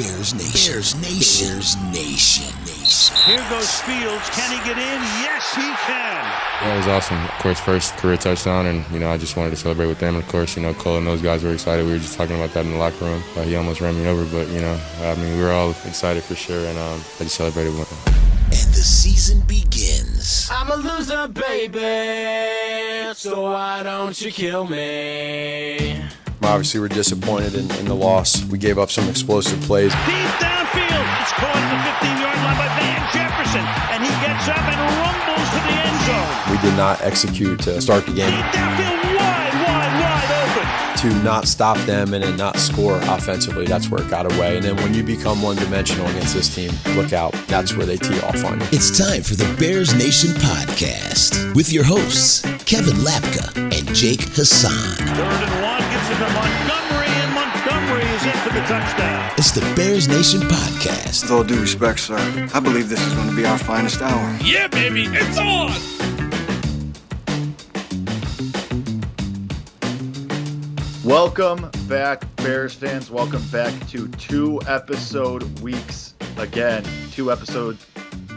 Bears Nation. Bears Nation. Bears Nation. Nation. Here goes Fields. Can he get in? Yes, he can. That was awesome. Of course, first career touchdown, and you know I just wanted to celebrate with them. Of course, you know Cole and those guys were excited. We were just talking about that in the locker room. Uh, he almost ran me over, but you know, I mean, we were all excited for sure, and um, I just celebrated with him. And the season begins. I'm a loser, baby. So why don't you kill me? Obviously, we're disappointed in, in the loss. We gave up some explosive plays. Deep downfield. It's caught at the 15-yard line by Van Jefferson, and he gets up and rumbles to the end zone. We did not execute to start the game. Deep downfield, wide, wide, wide open. To not stop them and then not score offensively, that's where it got away. And then when you become one-dimensional against this team, look out. That's where they tee off on you. It's time for the Bears Nation podcast with your hosts, Kevin Lapka and Jake Hassan. To Montgomery, and Montgomery is in for the touchdown. It's the Bears Nation podcast. With all due respect, sir, I believe this is going to be our finest hour. Yeah, baby, it's on! Welcome back, Bears fans. Welcome back to two episode weeks again. Two episodes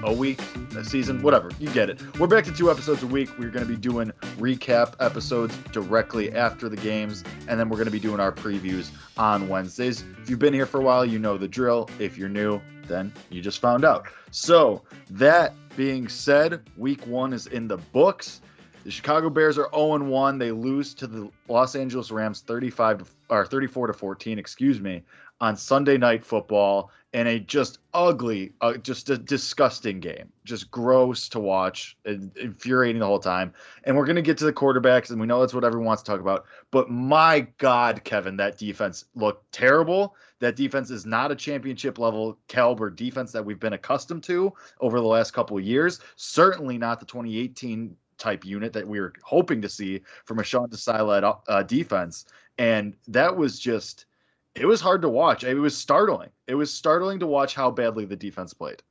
a week, a season, whatever. You get it. We're back to two episodes a week. We're going to be doing recap episodes directly after the games, and then we're going to be doing our previews on Wednesdays. If you've been here for a while, you know the drill. If you're new, then you just found out. So, that being said, week one is in the books. The Chicago Bears are 0 1. They lose to the Los Angeles Rams 35 to, or 34 to 14, excuse me, on Sunday night football in a just ugly, uh, just a disgusting game. Just gross to watch, infuriating the whole time. And we're going to get to the quarterbacks, and we know that's what everyone wants to talk about. But my God, Kevin, that defense looked terrible. That defense is not a championship level caliber defense that we've been accustomed to over the last couple of years. Certainly not the 2018 type unit that we were hoping to see from a Sean Desai led uh, defense. And that was just, it was hard to watch. It was startling. It was startling to watch how badly the defense played.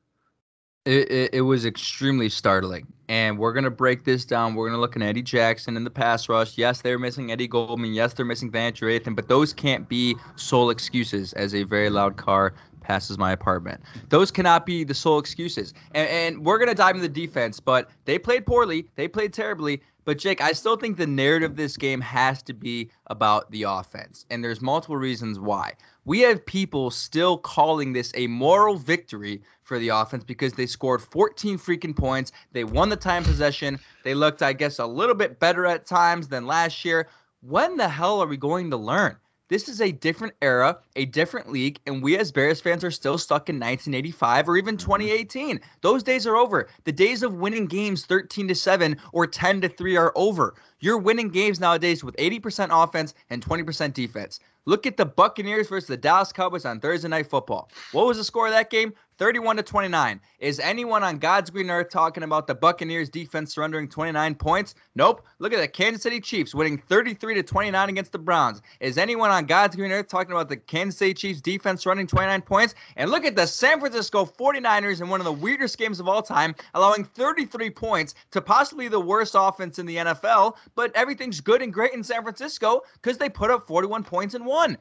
It, it, it was extremely startling. And we're going to break this down. We're going to look at Eddie Jackson in the pass rush. Yes, they're missing Eddie Goldman. Yes, they're missing Van Jathan, but those can't be sole excuses as a very loud car passes my apartment. Those cannot be the sole excuses. And, and we're going to dive into the defense, but they played poorly. They played terribly. But Jake, I still think the narrative of this game has to be about the offense. And there's multiple reasons why. We have people still calling this a moral victory for the offense because they scored 14 freaking points. They won the time possession. They looked, I guess, a little bit better at times than last year. When the hell are we going to learn? This is a different era, a different league, and we as Bears fans are still stuck in 1985 or even mm-hmm. 2018. Those days are over. The days of winning games 13 to 7 or 10 to 3 are over. You're winning games nowadays with 80% offense and 20% defense. Look at the Buccaneers versus the Dallas Cowboys on Thursday Night Football. What was the score of that game? 31 to 29. Is anyone on God's green earth talking about the Buccaneers defense surrendering 29 points? Nope. Look at the Kansas City Chiefs winning 33 to 29 against the Browns. Is anyone on God's green earth talking about the Kansas City Chiefs defense running 29 points? And look at the San Francisco 49ers in one of the weirdest games of all time, allowing 33 points to possibly the worst offense in the NFL, but everything's good and great in San Francisco because they put up 41 points and won.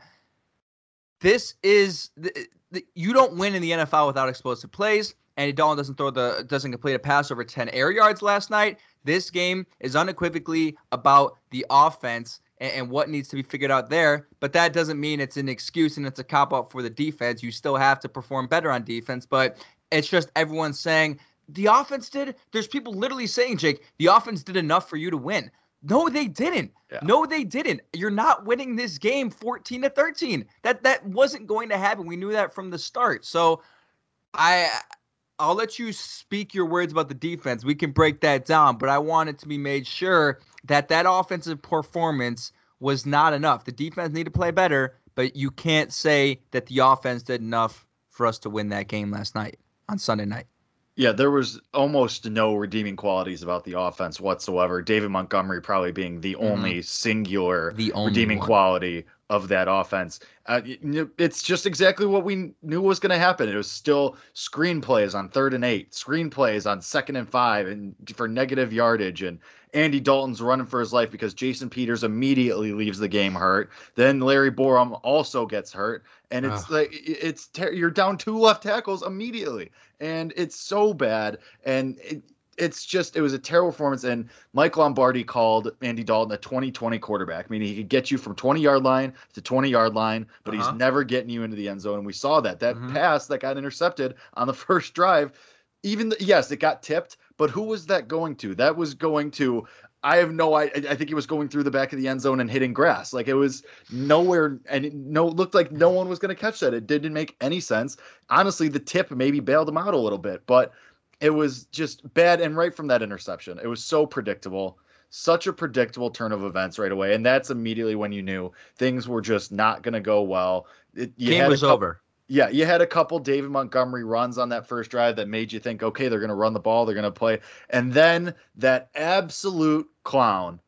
This is you don't win in the NFL without explosive plays. Andy Dalton doesn't throw the doesn't complete a pass over 10 air yards last night. This game is unequivocally about the offense and, and what needs to be figured out there. But that doesn't mean it's an excuse and it's a cop out for the defense. You still have to perform better on defense, but it's just everyone saying the offense did. There's people literally saying, Jake, the offense did enough for you to win. No, they didn't. Yeah. No, they didn't. You're not winning this game 14 to 13. That that wasn't going to happen. We knew that from the start. So I I'll let you speak your words about the defense. We can break that down, but I wanted to be made sure that that offensive performance was not enough. The defense need to play better, but you can't say that the offense did enough for us to win that game last night on Sunday night. Yeah, there was almost no redeeming qualities about the offense whatsoever. David Montgomery probably being the mm-hmm. only singular the only redeeming one. quality of that offense. Uh, it's just exactly what we knew was going to happen. It was still screenplays on third and eight, screenplays on second and five, and for negative yardage. And Andy Dalton's running for his life because Jason Peters immediately leaves the game hurt. Then Larry Borom also gets hurt, and it's like it's ter- you're down two left tackles immediately, and it's so bad. And it, it's just it was a terrible performance. And Mike Lombardi called Andy Dalton a 2020 quarterback, meaning he could get you from 20 yard line to 20 yard line, but uh-huh. he's never getting you into the end zone. And we saw that that mm-hmm. pass that got intercepted on the first drive. Even the, yes, it got tipped, but who was that going to? That was going to I have no I I think he was going through the back of the end zone and hitting grass. Like it was nowhere and it no looked like no one was going to catch that. It didn't make any sense. Honestly, the tip maybe bailed him out a little bit, but it was just bad. And right from that interception, it was so predictable. Such a predictable turn of events right away. And that's immediately when you knew things were just not going to go well. It, Game was couple, over. Yeah, you had a couple David Montgomery runs on that first drive that made you think, okay, they're going to run the ball, they're going to play. And then that absolute clown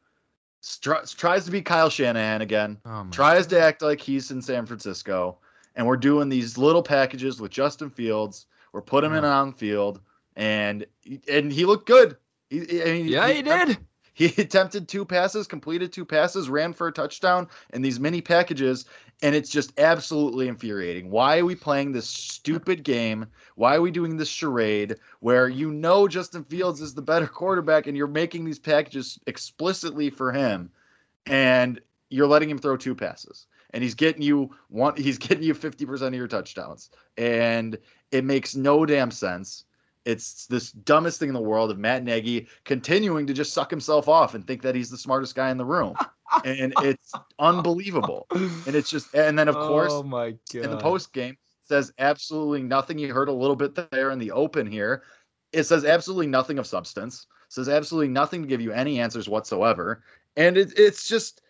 tries to be Kyle Shanahan again, oh tries God. to act like he's in San Francisco. And we're doing these little packages with Justin Fields. We're putting him in on field and and he looked good. He, I mean, yeah, he, he did. He attempted two passes, completed two passes, ran for a touchdown and these mini packages, and it's just absolutely infuriating. Why are we playing this stupid game? Why are we doing this charade where you know Justin Fields is the better quarterback and you're making these packages explicitly for him, and you're letting him throw two passes? and he's getting you one he's getting you 50% of your touchdowns and it makes no damn sense it's this dumbest thing in the world of Matt Nagy continuing to just suck himself off and think that he's the smartest guy in the room. and it's unbelievable. And it's just and then of oh course oh my God. in the post game says absolutely nothing. You heard a little bit there in the open here. It says absolutely nothing of substance. Says absolutely nothing to give you any answers whatsoever. And it, it's just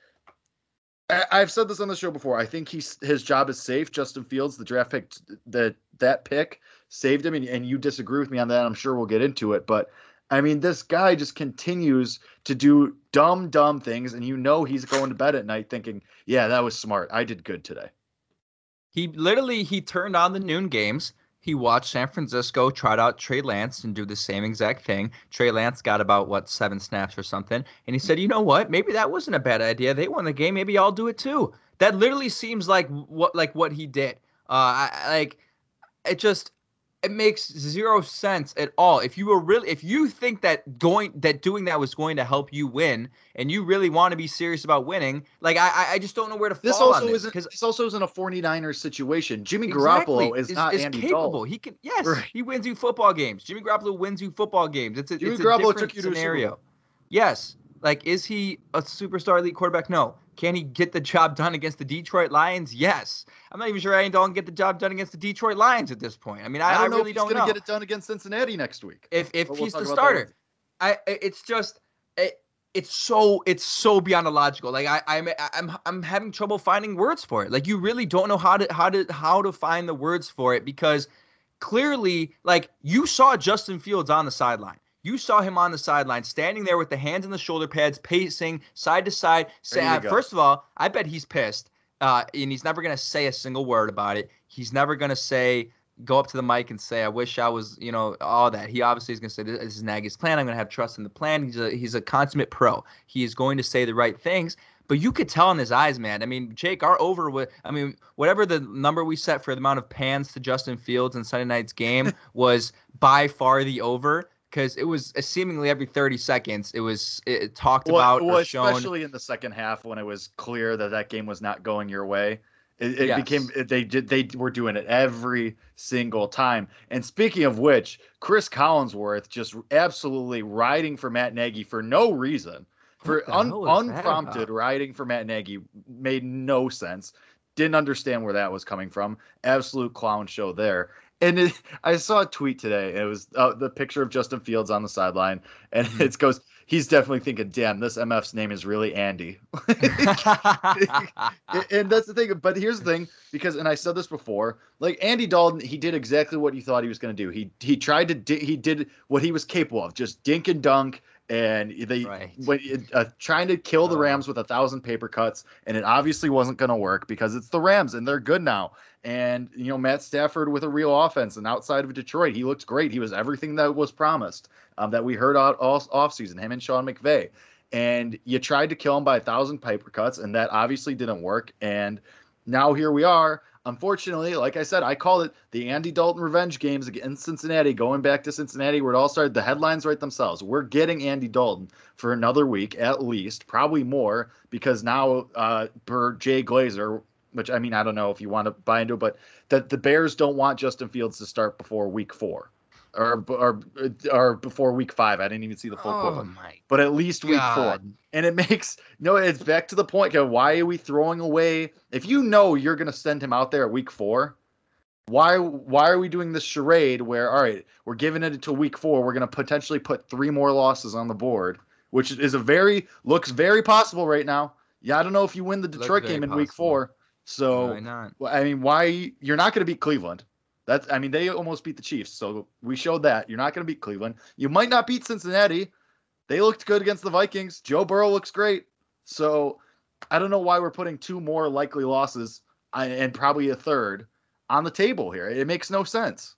I've said this on the show before. I think he's his job is safe. Justin Fields, the draft pick, that that pick saved him, and, and you disagree with me on that. I'm sure we'll get into it, but I mean, this guy just continues to do dumb, dumb things, and you know he's going to bed at night thinking, "Yeah, that was smart. I did good today." He literally he turned on the noon games. He watched San Francisco tried out Trey Lance and do the same exact thing. Trey Lance got about what seven snaps or something, and he said, "You know what? Maybe that wasn't a bad idea. They won the game. Maybe I'll do it too." That literally seems like what like what he did. Uh, I, like it just it makes zero sense at all. If you were really, if you think that going, that doing that was going to help you win, and you really want to be serious about winning, like I, I just don't know where to this fall also on isn't, this also isn't a 49ers situation. Jimmy exactly. Garoppolo is, is not is Andy capable. Dalton. He can, yes, right. he wins you football games. Jimmy Garoppolo wins you football games. It's a, Jimmy it's a Garoppolo different scenario. Yes, like is he a superstar elite quarterback? No. Can he get the job done against the Detroit Lions? Yes. I'm not even sure Andy Dalton get the job done against the Detroit Lions at this point. I mean, I, I, don't know I really don't know. He's going to get it done against Cincinnati next week. If if we'll he's the starter, I it's just it, it's so it's so beyond illogical. Like I I'm I'm I'm having trouble finding words for it. Like you really don't know how to how to how to find the words for it because clearly like you saw Justin Fields on the sideline. You saw him on the sideline, standing there with the hands in the shoulder pads, pacing side to side. Say, first of all, I bet he's pissed, uh, and he's never gonna say a single word about it. He's never gonna say, go up to the mic and say, "I wish I was," you know, all that. He obviously is gonna say, "This is Nagy's plan. I'm gonna have trust in the plan." He's a he's a consummate pro. He is going to say the right things. But you could tell in his eyes, man. I mean, Jake, our over with, I mean, whatever the number we set for the amount of pans to Justin Fields in Sunday night's game was by far the over because it was uh, seemingly every 30 seconds it was it talked well, about well, especially in the second half when it was clear that that game was not going your way it, it yes. became they did they were doing it every single time. And speaking of which cris collinsworth just absolutely riding for matt nagy for no reason for un, unprompted riding for matt nagy made no sense. Didn't understand where that was coming from. Absolute clown show there and it, I saw a tweet today. it was uh, the picture of Justin Fields on the sideline, and mm-hmm. it goes, "He's definitely thinking, damn, this MF's name is really Andy." and that's the thing. But here's the thing, because and I said this before, like Andy Dalton, he did exactly what he thought he was going to do. He he tried to di- he did what he was capable of, just dink and dunk and they Right. when, uh, trying to kill the Uh. Rams with a thousand paper cuts, and it obviously wasn't going to work because it's the Rams and they're good now. And you know Matt Stafford with a real offense, and outside of Detroit, he looked great. He was everything that was promised um, that we heard all, all offseason. Him and Sean McVay, and you tried to kill him by a thousand paper cuts, and that obviously didn't work. And now here we are. Unfortunately, like I said, I called it the Andy Dalton revenge games against Cincinnati, going back to Cincinnati where it all started. The headlines write themselves. We're getting Andy Dalton for another week at least, probably more, because now uh, per Jay Glazer, which I mean, I don't know if you want to buy into it, but that the Bears don't want Justin Fields to start before week four. Or, or or before week five. I didn't even see the full Oh but at least week four and it makes no it's back to the point why are we throwing away if you know you're going to send him out there at week four why why are we doing this charade where all right we're giving it until week four we're going to potentially put three more losses on the board which is a very looks very possible right now yeah i don't know if you win the detroit game in week four so Why not? I mean, why you're not going to beat Cleveland? That's I mean, they almost beat the Chiefs, so we showed that you're not going to beat Cleveland. You might not beat Cincinnati. They looked good against the Vikings. Joe Burrow looks great. So I don't know why we're putting two more likely losses uh, and probably a third on the table here. It makes no sense.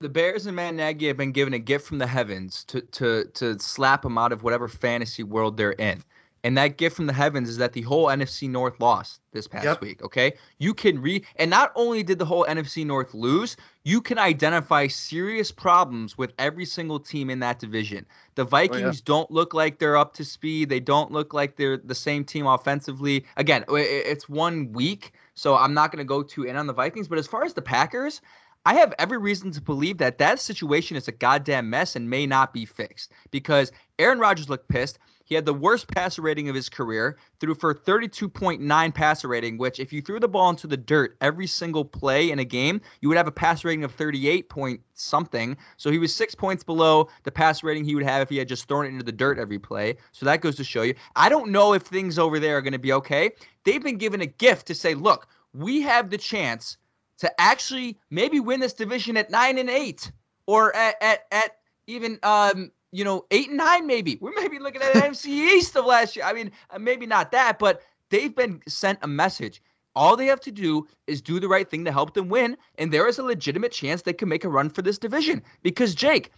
The Bears and Matt Nagy have been given a gift from the heavens to to to slap them out of whatever fantasy world they're in. And that gift from the heavens is that the whole NFC North lost this past Yep. week. Okay, you can re and not only did the whole NFC North lose, you can identify serious problems with every single team in that division. The oh, Vikings don't look like they're up to speed. They don't look like they're the same team offensively. Again, it's one week, so I'm not going to go too in on the Vikings. But as far as the Packers, I have every reason to believe that that situation is a goddamn mess and may not be fixed because Aaron Rodgers looked pissed. He had the worst passer rating of his career, threw for 32.9 passer rating, which if you threw the ball into the dirt every single play in a game, you would have a passer rating of 38 point something. So he was six points below the passer rating he would have if he had just thrown it into the dirt every play. So that goes to show you. I don't know if things over there are going to be okay. They've been given a gift to say, look, we have the chance to actually maybe win this division at nine and eight, or at at, at even um you know eight and nine maybe. We may be looking at an NFC East of last year. I mean, uh, maybe not that, but they've been sent a message. All they have to do is do the right thing to help them win, and there is a legitimate chance they can make a run for this division. Because Jake,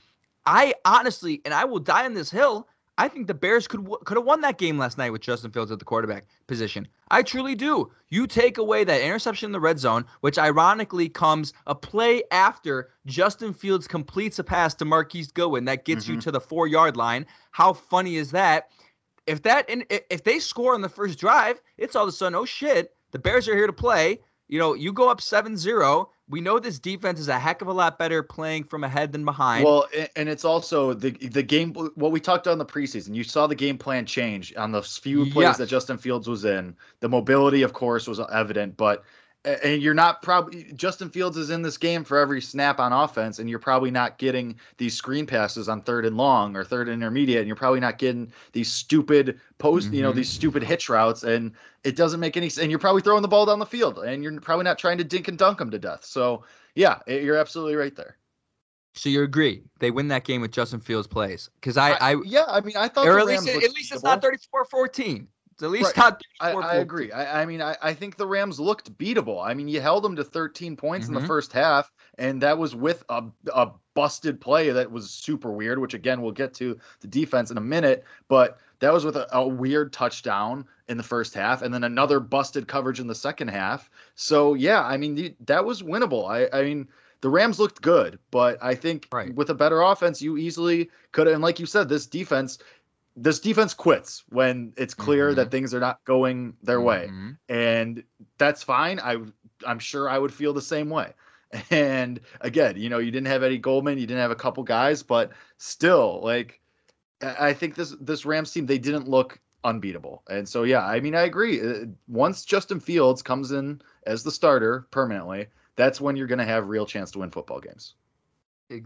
I honestly, and I will die on this hill. I think the Bears could could have won that game last night with Justin Fields at the quarterback position. I truly do. You take away that interception in the red zone, which ironically comes a play after Justin Fields completes a pass to Marquise Goodwin that gets you Mhm. to the four yard line. How funny is that? If that and if they score on the first drive, it's all of a sudden, oh shit, the Bears are here to play. You know, you go up 7-0. We know this defense is a heck of a lot better playing from ahead than behind. Well, and it's also the the game what we talked about on the preseason. You saw the game plan change on the few plays Yes. that Justin Fields was in. The mobility, of course, was evident, but and you're not probably Justin Fields is in this game for every snap on offense, and you're probably not getting these screen passes on third and long or third and intermediate, and you're probably not getting these stupid post, you know, Mhm. these stupid hitch routes, and it doesn't make any sense. And you're probably throwing the ball down the field, and you're probably not trying to dink and dunk them to death. So yeah, it- you're absolutely right there. So you agree they win that game with Justin Fields plays? Because I, I, yeah, I mean, I thought or at least at least it's not 34-14. At least Right. not I, I agree. I, I mean, I, I think the Rams looked beatable. I mean, you held them to 13 points in the Mhm. first half, and that was with a, a busted play that was super weird, which again, we'll get to the defense in a minute. But that was with a, a weird touchdown in the first half, and then another busted coverage in the second half. So, yeah, I mean, the, that was winnable. I, I mean, the Rams looked good, but I think Right. with a better offense, you easily could. And like you said, this defense, this defense quits when it's clear Mhm. that things are not going their way Mhm. and that's fine. I I'm sure I would feel the same way. And again, you know, you didn't have Eddie Goldman, you didn't have a couple guys, but still, like I I think this this Rams team they didn't look unbeatable. And so yeah, I mean I agree. Uh, Once Justin Fields comes in as the starter permanently, that's when you're going to have real chance to win football games.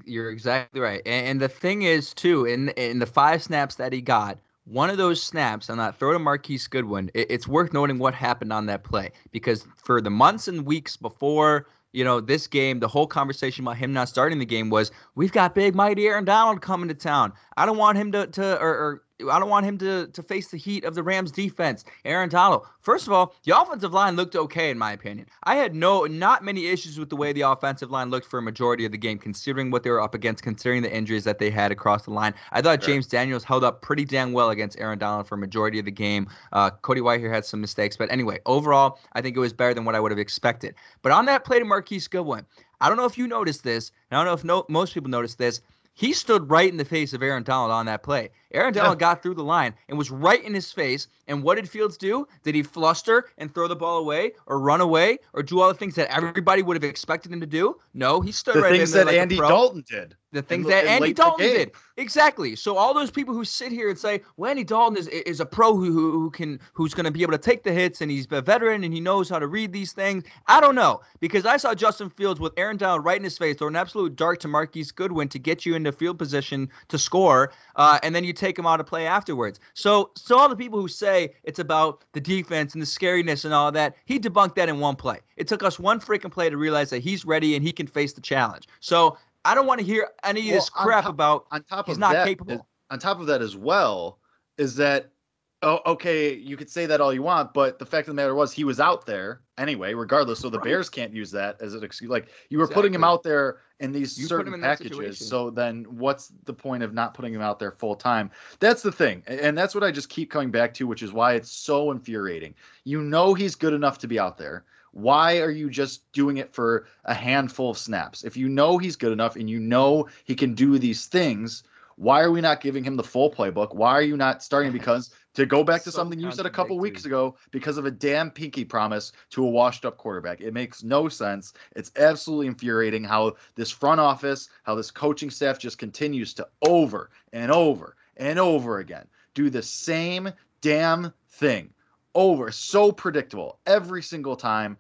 You're exactly right. And, and the thing is, too, in in the five snaps that he got, one of those snaps on that throw to Marquise Goodwin, it, it's worth noting what happened on that play because for the months and weeks before, you know, this game, the whole conversation about him not starting the game was, we've got big mighty Aaron Donald coming to town. I don't want him to to or, or I don't want him to to face the heat of the Rams defense. Aaron Donald. First of all, the offensive line looked okay in my opinion. I had no not many issues with the way the offensive line looked for a majority of the game, considering what they were up against, considering the injuries that they had across the line. I thought sure. James Daniels held up pretty damn well against Aaron Donald for a majority of the game. Uh, Cody Whitehair had some mistakes, but anyway, overall, I think it was better than what I would have expected. But on that play to Marquise Goodwin, I don't know if you noticed this, and I don't know if no, most people noticed this. He stood right in the face of Aaron Donald on that play. Aaron Donald got through the line and was right in his face. And what did Fields do? Did he fluster and throw the ball away or run away or do all the things that everybody would have expected him to do? No, he stood right in his face. the right things that like Andy Dalton did. The things that Andy Dalton did. Exactly. So all those people who sit here and say, "Well, Andy Dalton is is a pro who who, who can who's going to be able to take the hits and he's a veteran and he knows how to read these things." I don't know because I saw Justin Fields with Aaron Donald right in his face throw an absolute dart to Marquise Goodwin to get you into field position to score, uh, and then you take him out of play afterwards. So, so all the people who say it's about the defense and the scariness and all that, he debunked that in one play. It took us one freaking play to realize that he's ready and he can face the challenge. So I don't want to hear any of this crap top, about on top he's of not that, capable. On top of that as well is that oh, okay, you could say that all you want, but the fact of the matter was he was out there anyway, regardless. So the right. Bears can't use that as an excuse. Like you were exactly. putting him out there in these you certain in packages. So then what's the point of not putting him out there full time? That's the thing. And that's what I just keep coming back to, which is why it's so infuriating. You know he's good enough to be out there. Why are you just doing it for a handful of snaps? If you know he's good enough and you know he can do these things, why are we not giving him the full playbook? Why are you not starting? Because to go back to so something you said a couple weeks ago, because of a damn pinky promise to a washed up quarterback, it makes no sense. It's absolutely infuriating how this front office, how this coaching staff just continues to over and over and over again do the same damn thing over. So predictable every single time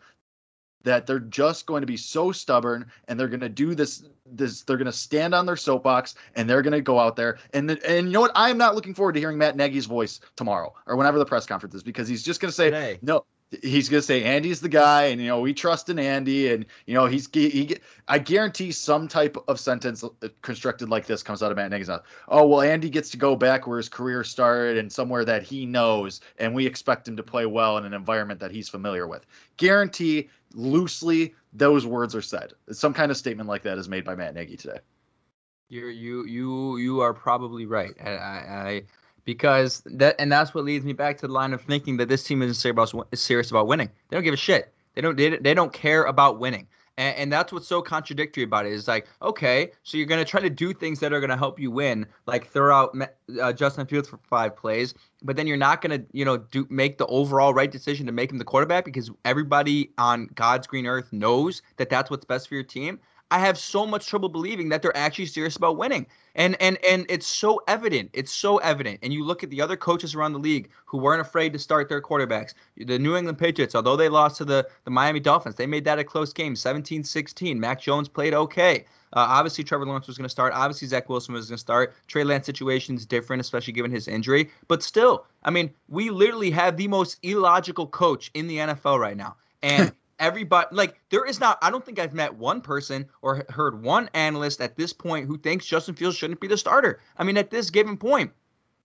that they're just going to be so stubborn and they're going to do this this they're going to stand on their soapbox and they're going to go out there and the, and you know what I'm not looking forward to hearing Matt Nagy's voice tomorrow or whenever the press conference is because he's just going to say Today. no he's going to say Andy's the guy and you know we trust in Andy and you know he's he, he I guarantee some type of sentence uh, constructed like this comes out of Matt Nagy's mouth. Oh well Andy gets to go back where his career started and somewhere that he knows and we expect him to play well in an environment that he's familiar with. Guarantee loosely those words are said. Some kind of statement like that is made by Matt Nagy today. You you you you are probably right. I, I because that and that's what leads me back to the line of thinking that this team isn't serious about, serious about winning. They don't give a shit. They don't they, they don't care about winning. And, and that's what's so contradictory about it. Is like, okay, so you're going to try to do things that are going to help you win, like throw out uh, Justin Fields for five plays, but then you're not going to, you know, do make the overall right decision to make him the quarterback because everybody on God's green earth knows that that's what's best for your team. I have so much trouble believing that they're actually serious about winning. And and and it's so evident. It's so evident. And you look at the other coaches around the league who weren't afraid to start their quarterbacks. The New England Patriots, although they lost to the, the Miami Dolphins, they made that a close game, 17-16. Mac Jones played okay. Uh, obviously, Trevor Lawrence was going to start. Obviously, Zach Wilson was going to start. Trey Lance situation is different, especially given his injury. But still, I mean, we literally have the most illogical coach in the NFL right now. And everybody like there is not i don't think i've met one person or heard one analyst at this point who thinks justin fields shouldn't be the starter. I mean at this given point.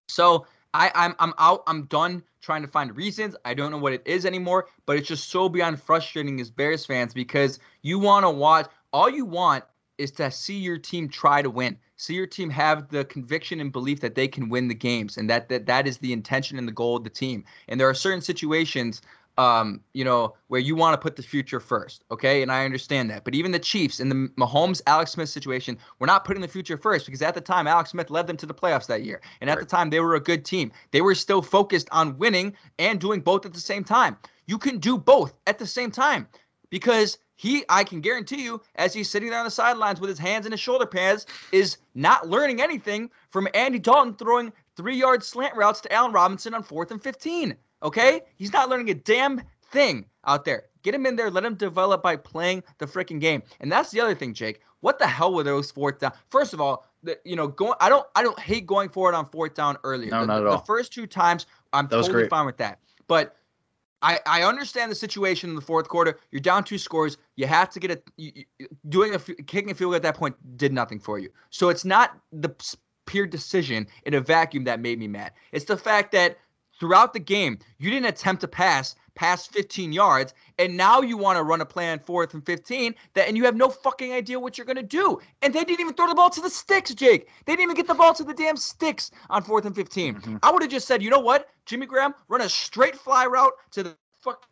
So i i'm i'm out i'm done trying to find reasons. I don't know what it is anymore but it's just so beyond frustrating as bears fans because you want to watch all you want is to see your team try to win. See your team have the conviction and belief that they can win the games and that that, that is the intention and the goal of the team. And there are certain situations um, you know, where you want to put the future first. Okay. And I understand that. But even the Chiefs in the Mahomes Alex Smith situation, we're not putting the future first because at the time, Alex Smith led them to the playoffs that year. And at right. the time, they were a good team. They were still focused on winning and doing both at the same time. You can do both at the same time because he, I can guarantee you, as he's sitting there on the sidelines with his hands in his shoulder pads, is not learning anything from Andy Dalton throwing three yard slant routes to Allen Robinson on fourth and 15. Okay? He's not learning a damn thing out there. Get him in there, let him develop by playing the freaking game. And that's the other thing, Jake. What the hell were those fourth down? First of all, the, you know, going I don't I don't hate going forward on fourth down earlier. No, the, not the, at all. The first two times, I'm that totally fine with that. But I, I understand the situation in the fourth quarter. You're down two scores. You have to get a you, you, doing a kicking a field goal at that point did nothing for you. So it's not the pure decision in a vacuum that made me mad. It's the fact that throughout the game you didn't attempt to pass past 15 yards, and now you want to run a play on fourth and 15 that and you have no fucking idea what you're gonna do. And they didn't even throw the ball to the sticks, Jake. They didn't even get the ball to the damn sticks on fourth and 15. Mm-hmm. I would have just said, you know what, Jimmy Graham, run a straight fly route to the fucking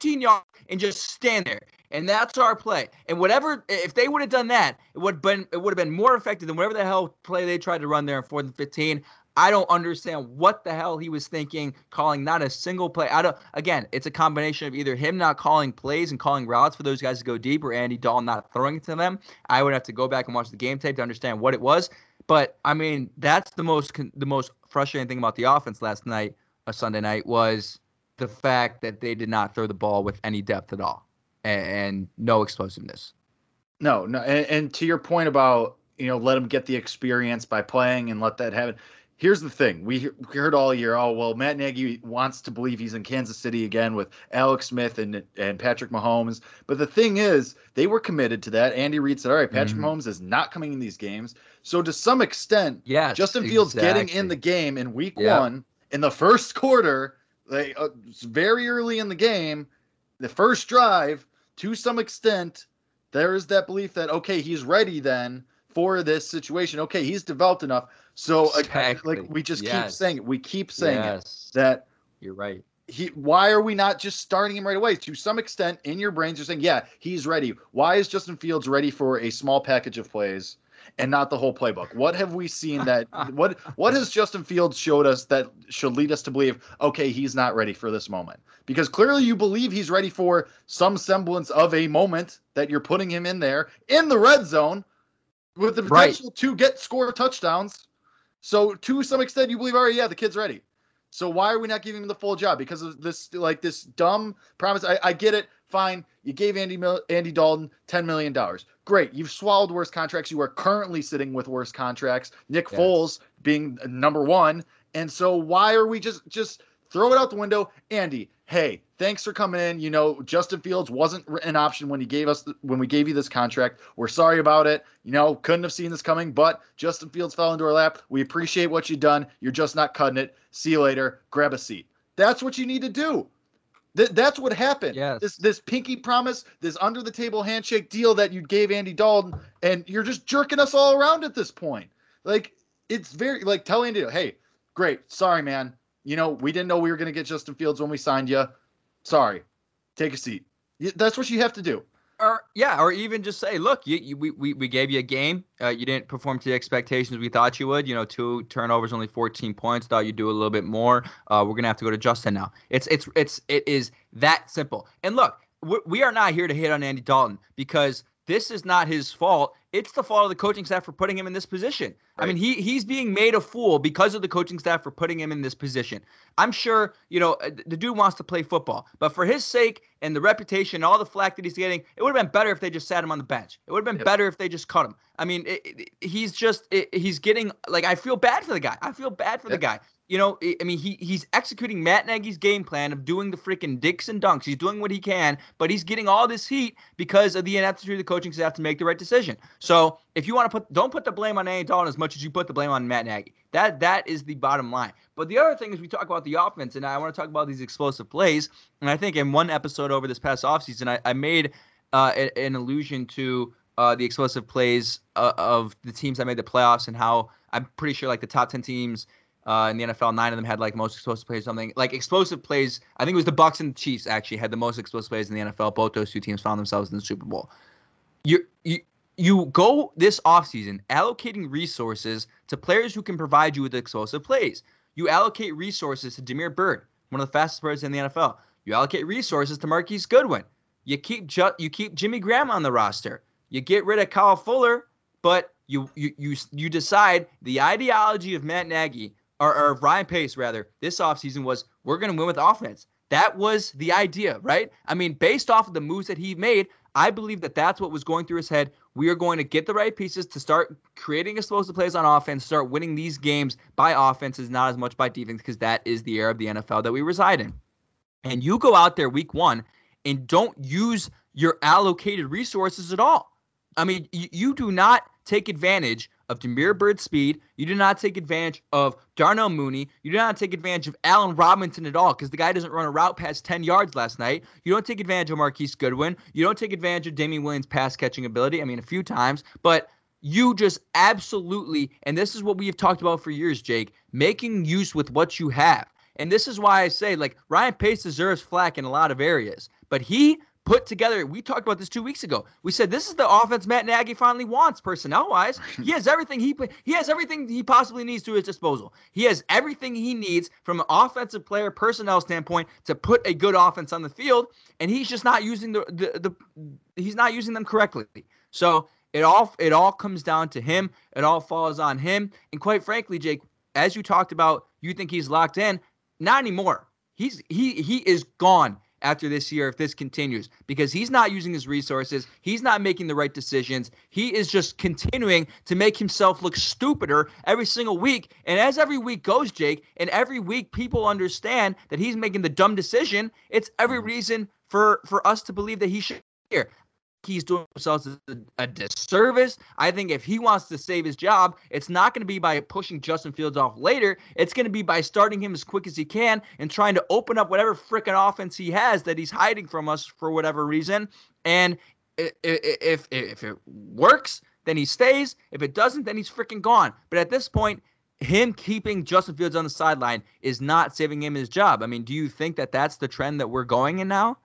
15 yards and just stand there. And that's our play. And whatever, if they would have done that, it would have been it would have been more effective than whatever the hell play they tried to run there in fourth and 15. I don't understand what the hell he was thinking, calling not a single play. I don't. Again, it's a combination of either him not calling plays and calling routes for those guys to go deep, or Andy Dalton not throwing it to them. I would have to go back and watch the game tape to understand what it was. But I mean, that's the most the most frustrating thing about the offense last night, a Sunday night, was the fact that they did not throw the ball with any depth at all and, and no explosiveness. No, no, and, and to your point about you know let them get the experience by playing and let that happen here's the thing. We heard all year oh well matt nagy wants to believe he's in kansas city again with alex smith and and patrick mahomes. But the thing is they were committed to that. Andy reid said all right patrick mm-hmm. mahomes is not coming in these games. So to some extent yeah justin fields exactly. getting in the game in week one in the first quarter like uh, very early in the game the first drive to some extent there is that belief that okay he's ready then for this situation. Okay he's developed enough so exactly. like we just yes. keep saying it. We keep saying yes. it that you're right. He why are we not just starting him right away? To some extent, in your brains, you're saying, yeah, he's ready. Why is Justin Fields ready for a small package of plays and not the whole playbook? What have we seen that what what has Justin Fields showed us that should lead us to believe, okay, he's not ready for this moment? Because clearly you believe he's ready for some semblance of a moment that you're putting him in there in the red zone with the potential right. to get score touchdowns so to some extent, you believe, all right, yeah, the kid's ready. So why are we not giving him the full job? Because of this, like this dumb promise. I, I get it. Fine. You gave Andy Andy Dalton ten million dollars. Great. You've swallowed worse contracts. You are currently sitting with worse contracts. Nick yes. Foles being number one. And so why are we just just throw it out the window? Andy, hey, thanks for coming in. You know, Justin Fields wasn't an option when he gave us the, when we gave you this contract. We're sorry about it. You know, couldn't have seen this coming, but Justin Fields fell into our lap. We appreciate what you've done. You're just not cutting it. See you later. Grab a seat. That's what you need to do. Th- that's what happened. Yes. This this pinky promise, this under the table handshake deal that you gave Andy Dalton, and you're just jerking us all around at this point. Like it's very like tell Andy, hey, great, sorry man, you know, we didn't know we were going to get Justin Fields when we signed you. Sorry. Take a seat. That's what you have to do. Or yeah, or even just say, look, you, you, we, we we gave you a game. Uh, you didn't perform to the expectations we thought you would. You know, two turnovers, only 14 points. Thought you'd do a little bit more. Uh, we're gonna have to go to Justin now. It's it's it's it is that simple. And look, we are not here to hit on Andy Dalton because this is not his fault. It's the fault of the coaching staff for putting him in this position. Right. I mean, he he's being made a fool because of the coaching staff for putting him in this position. I'm sure, you know, uh, the dude wants to play football, but for his sake and the reputation and all the flack that he's getting, it would have been better if they just sat him on the bench. It would have been yep. better if they just cut him. I mean, it, it, he's just it, he's getting like I feel bad for the guy. I feel bad for yep. the guy you know, I mean, he he's executing Matt Nagy's game plan of doing the freaking dicks and dunks. He's doing what he can, but he's getting all this heat because of the ineptitude of the coaching staff to make the right decision. So if you want to put, don't put the blame on Andy Dalton as much as you put the blame on Matt Nagy. That that is the bottom line. But the other thing is we talk about the offense, and I want to talk about these explosive plays. And I think in one episode over this past offseason, I, I made uh, an allusion to uh, the explosive plays uh, of the teams that made the playoffs and how I'm pretty sure like the top ten teams uh, in the NFL. Nine of them had like most explosive plays, something like explosive plays. I think it was the Bucks and the Chiefs actually had the most explosive plays in the NFL. Both those two teams found themselves in the Super Bowl. You you you go this offseason allocating resources to players who can provide you with explosive plays. You allocate resources to Damiere Byrd, one of the fastest players in the NFL. You allocate resources to Marquise Goodwin. You keep ju- you keep Jimmy Graham on the roster. You get rid of Kyle Fuller, but you you you you decide the ideology of Matt Nagy or, or Ryan Pace rather, this offseason was we're going to win with offense. That was the idea, right? I mean, based off of the moves that he made, I believe that that's what was going through his head. We are going to get the right pieces to start creating explosive plays on offense, start winning these games by offenses, not as much by defense, because that is the era of the NFL that we reside in. and you go out there week one and don't use your allocated resources at all. I mean, you, you do not take advantage of Damiere Byrd's speed. You do not take advantage of Darnell Mooney. You do not take advantage of Allen Robinson at all because the guy doesn't run a route past 10 yards last night. You don't take advantage of Marquise Goodwin. You don't take advantage of Damien Williams' pass catching ability. I mean, a few times, but you just absolutely, and this is what we have talked about for years, Jake, making use with what you have. And this is why I say, like, Ryan Pace deserves flack in a lot of areas, but he put together. We talked about this two weeks ago. We said this is the offense Matt Nagy finally wants, personnel wise. He has everything he he has everything he possibly needs to his disposal. He has everything he needs from an offensive player personnel standpoint to put a good offense on the field, and he's just not using the the, the he's not using them correctly. So it all it all comes down to him. It all falls on him. And quite frankly, Jake, as you talked about, you think he's locked in. Not anymore. He's he he is gone after this year if this continues because he's not using his resources. He's not making the right decisions. He is just continuing to make himself look stupider every single week. And as every week goes, Jake, and every week people understand that he's making the dumb decision, it's every reason for for us to believe that he should here he's doing himself a, disservice. I think if he wants to save his job, it's not going to be by pushing Justin Fields off later. It's going to be by starting him as quick as he can and trying to open up whatever freaking offense he has that he's hiding from us for whatever reason. And if if if it works, then he stays. If it doesn't, then he's freaking gone. But at this point, him keeping Justin Fields on the sideline is not saving him his job. I mean, do you think that that's the trend that we're going in now?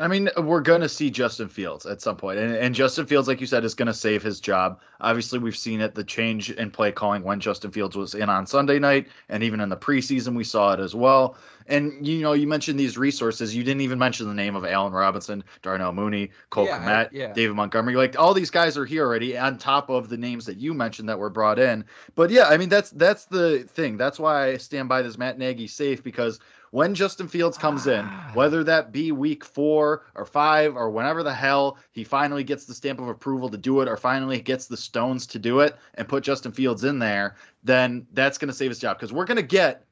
I mean, we're going to see Justin Fields at some point. And, and Justin Fields, like you said, is going to save his job. Obviously, we've seen it the change in play calling when Justin Fields was in on Sunday night. And even in the preseason, we saw it as well. And, you know, you mentioned these resources. You didn't even mention the name of Allen Robinson, Darnell Mooney, Cole yeah, Kmet, yeah. David Montgomery. Like, all these guys are here already on top of the names that you mentioned that were brought in. But yeah, I mean, that's that's the thing. That's why I stand by this Matt Nagy safe because when Justin Fields comes in, ah. whether that be week four or five or whenever the hell he finally gets the stamp of approval to do it or finally gets the stones to do it and put Justin Fields in there, then that's going to save his job because we're going to get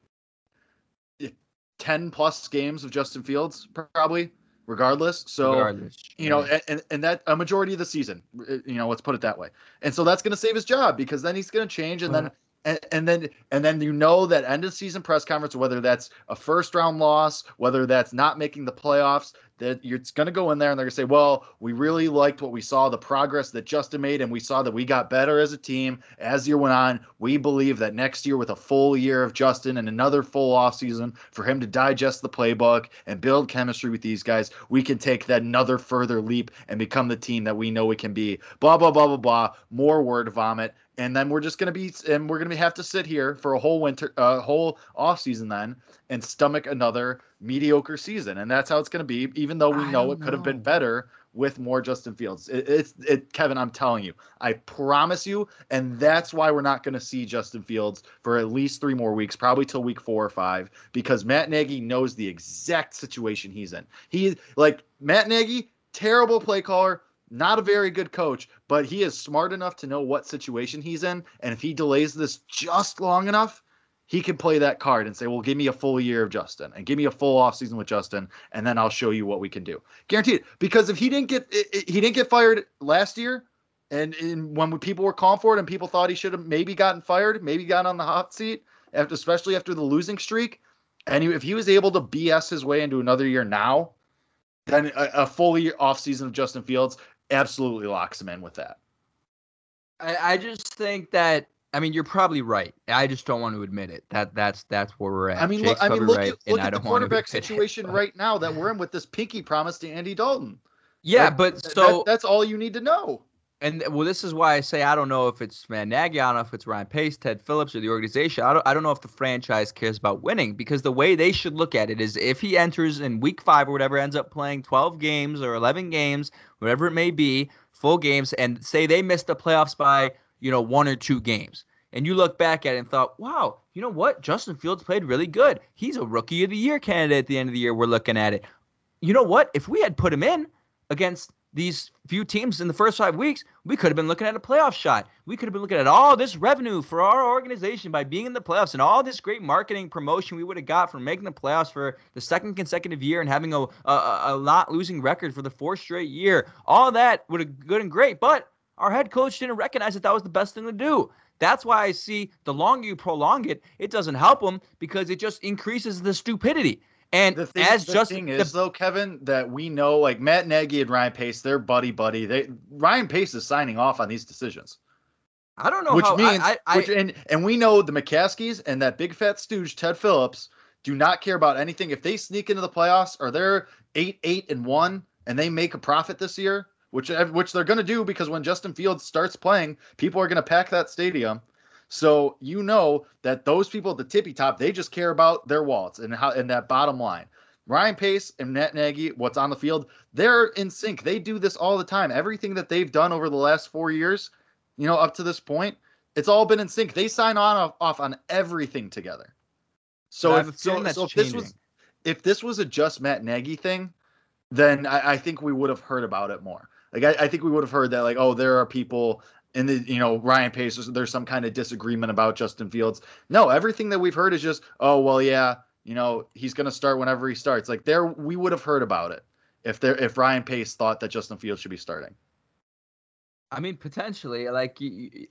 10 plus games of Justin Fields probably regardless. So, regardless. you know, and, and that a majority of the season, you know, let's put it that way. And so that's going to save his job because then he's going to change and then and, and, then and then you know that end of season press conference, whether that's a first round loss, whether that's not making the playoffs, that you're going to go in there and they're going to say, well, we really liked what we saw, the progress that Justin made, and we saw that we got better as a team as year went on. We believe that next year, with a full year of Justin and another full offseason for him to digest the playbook and build chemistry with these guys, we can take that another further leap and become the team that we know we can be. Blah, blah, blah, blah, blah. More word vomit and then we're just going to be and we're going to have to sit here for a whole winter uh whole off season then and stomach another mediocre season and that's how it's going to be even though we know it could have been better with more Justin Fields. It, it's it Kevin, I'm telling you. I promise you and that's why we're not going to see Justin Fields for at least 3 more weeks, probably till week 4 or 5 because Matt Nagy knows the exact situation he's in. He like Matt Nagy, terrible play caller, not a very good coach, but he is smart enough to know what situation he's in. And if he delays this just long enough, he can play that card and say, well, give me a full year of Justin and give me a full offseason with Justin, and then I'll show you what we can do. Guaranteed. Because if he didn't get he didn't get fired last year, and, when people were calling for it and people thought he should have maybe gotten fired, maybe gotten on the hot seat, after, especially after the losing streak, and if he was able to BS his way into another year now, then a, a full year offseason of Justin Fields absolutely locks him in with that. I, I just think that I mean, you're probably right. I just don't want to admit it. That that's that's where we're at. I mean, look, I mean, look right, at, look at the quarterback situation it, right now that we're in with this pinky promise to Andy Dalton. Yeah, like, but so that, that's all you need to know. And well, this is why I say I don't know if it's Matt Nagy, I don't know if it's Ryan Pace, Ted Phillips, or the organization. I don't, I don't know if the franchise cares about winning because the way they should look at it is if he enters in week five or whatever, ends up playing 12 games or 11 games, whatever it may be, full games, and say they missed the playoffs by you know one or two games, and you look back at it and thought, wow, you know what, Justin Fields played really good. He's a rookie of the year candidate at the end of the year. We're looking at it. You know what? If we had put him in against these few teams in the first five weeks, we could have been looking at a playoff shot. We could have been looking at all this revenue for our organization by being in the playoffs and all this great marketing promotion we would have got from making the playoffs for the second consecutive year and having a, a, a not losing record for the fourth straight year. All that would have good and great, but our head coach didn't recognize that that was the best thing to do. That's why I see the longer you prolong it, it doesn't help them because it just increases the stupidity. And the thing, as the Justin thing is, though, Kevin, that we know, like Matt Nagy and Ryan Pace, they're buddy buddy. They Ryan Pace is signing off on these decisions. I don't know which how, means, I, I, which, and and we know the McCaskeys and that big fat stooge Ted Phillips do not care about anything. If they sneak into the playoffs or they're eight eight and one and they make a profit this year, which which they're going to do because when Justin Fields starts playing, people are going to pack that stadium. So you know that those people at the tippy top, they just care about their wallets and how and that bottom line. Ryan Pace and Matt Nagy, what's on the field, they're in sync. They do this all the time. Everything that they've done over the last four years, you know, up to this point, it's all been in sync. They sign on off, off on everything together. So if, so, so if this was if this was a just Matt Nagy thing, then I, I think we would have heard about it more. Like I, I think we would have heard that like, oh, there are people in the you know Ryan Pace. There's some kind of disagreement about Justin Fields. No, everything that we've heard is just, oh well, yeah, you know he's going to start whenever he starts. Like there, we would have heard about it if there if Ryan Pace thought that Justin Fields should be starting. I mean, potentially. Like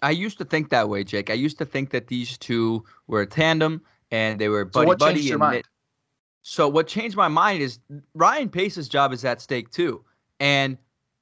I used to think that way, Jake. I used to think that these two were a tandem and they were buddy so what buddy. Changed your mind? It, so what changed my mind is Ryan Pace's job is at stake too, and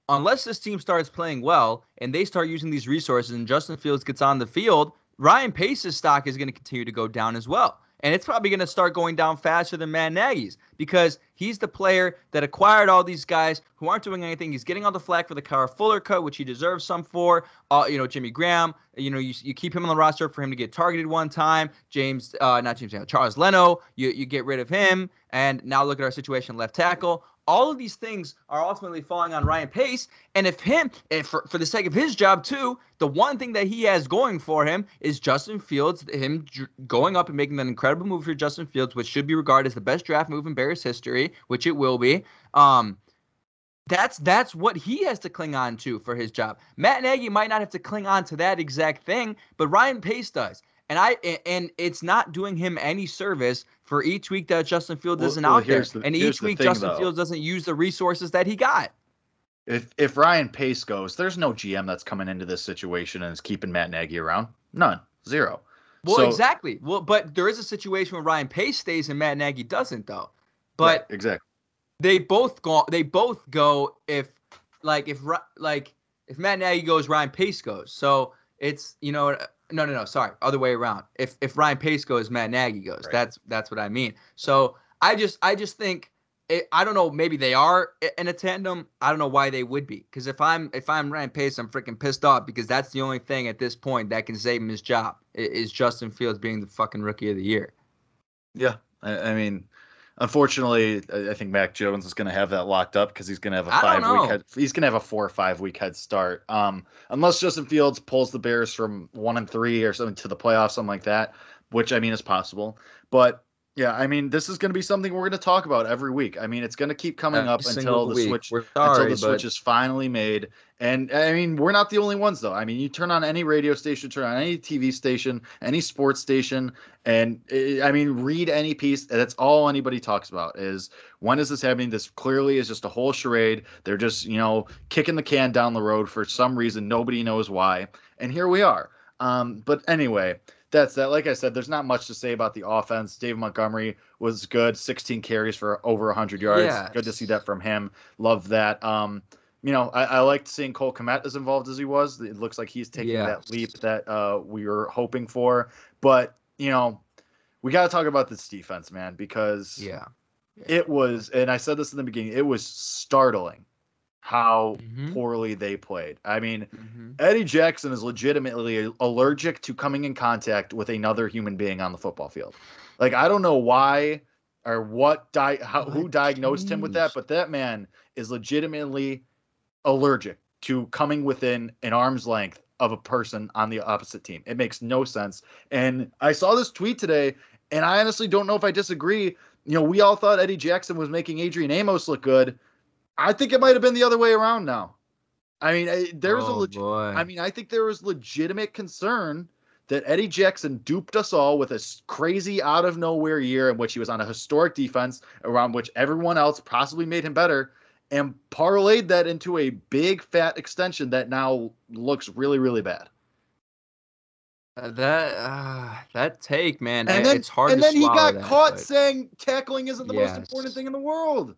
unless this team starts playing well and they start using these resources and Justin Fields gets on the field, Ryan Pace's stock is going to continue to go down as well. And it's probably going to start going down faster than Matt Nagy's because he's the player that acquired all these guys who aren't doing anything. He's getting all the flack for the Kyle Fuller cut, which he deserves some for. Uh, you know, Jimmy Graham, you know, you, you keep him on the roster for him to get targeted one time. James, uh, not James, Charles Leno, you, you get rid of him. And now look at our situation left tackle all of these things are ultimately falling on Ryan Pace. And if him, if for, for the sake of his job too, the one thing that he has going for him is Justin Fields, him going up and making an incredible move for Justin Fields, which should be regarded as the best draft move in Bears history, which it will be. Um, that's that's what he has to cling on to for his job. Matt Nagy might not have to cling on to that exact thing, but Ryan Pace does. And I and it's not doing him any service for each week that Justin Fields Well- isn't well, out there, the- and each the week thing, Justin though. Fields doesn't use the resources that he got. If if Ryan Pace goes, there's no GM that's coming into this situation and is keeping Matt Nagy around. None. Zero. Well, So- exactly. Well, but there is a situation where Ryan Pace stays and Matt Nagy doesn't, though. But Right, exactly. they both go. They both go if like if like if Matt Nagy goes, Ryan Pace goes. So it's you know no no no sorry other way around. If if Ryan Pace goes, Matt Nagy goes. Right. That's that's what I mean. So I just I just think. It, I don't know. Maybe they are in a tandem. I don't know why they would be. Because if I'm if I'm Ryan Pace, I'm freaking pissed off because that's the only thing at this point that can save him his job is Justin Fields being the fucking rookie of the year. Yeah. I, I mean, unfortunately, I think Mac Jones is going to have that locked up because he's going to have a five week head. He's going to have a four or five week head start. Um, unless Justin Fields pulls the Bears from one and three or something to the playoffs, something like that, which I mean is possible. But yeah, I mean, this is going to be something we're going to talk about every week. I mean, it's going to keep coming Every up until the week. switch We're until sorry, the switch is finally made. And I mean, we're not the only ones though. I mean, you turn on any radio station, turn on any TV station, any sports station, and eh, I mean, read any piece. That's all anybody talks about is when is this happening? This clearly is just a whole charade. They're just you know kicking the can down the road for some reason. Nobody knows why. And here we are. Um, but anyway, that's that. Like I said, there's not much to say about the offense. Dave Montgomery was good, 16 carries for over 100 yards. Yes. Good to see that from him. Love that. Um, you know, I, I liked seeing Cole Kmet as involved as he was. It looks like he's taking Yeah. that leap that uh, we were hoping for. But you know, we got to talk about this defense, man, because Yeah. it was, and I said this in the beginning, it was startling how Mhm. poorly they played. I mean, Mhm. Eddie Jackson is legitimately allergic to coming in contact with another human being on the football field. Like I don't know why or what di- how, who diagnosed him with that, but that man is legitimately allergic to coming within an arm's length of a person on the opposite team. It makes no sense. And I saw this tweet today, and I honestly don't know if I disagree. You know, we all thought Eddie Jackson was making Adrian Amos look good. I think it might have been the other way around now. I mean, I- there was a Oh, legit. boy. I mean, I think there was legitimate concern that Eddie Jackson duped us all with a crazy out of nowhere year in which he was on a historic defense around which everyone else possibly made him better and parlayed that into a big fat extension that now looks really really bad. Uh, that uh, that take, man, And I- then it's hard to swallow. and then he got that, caught but saying tackling isn't the most important thing in the world.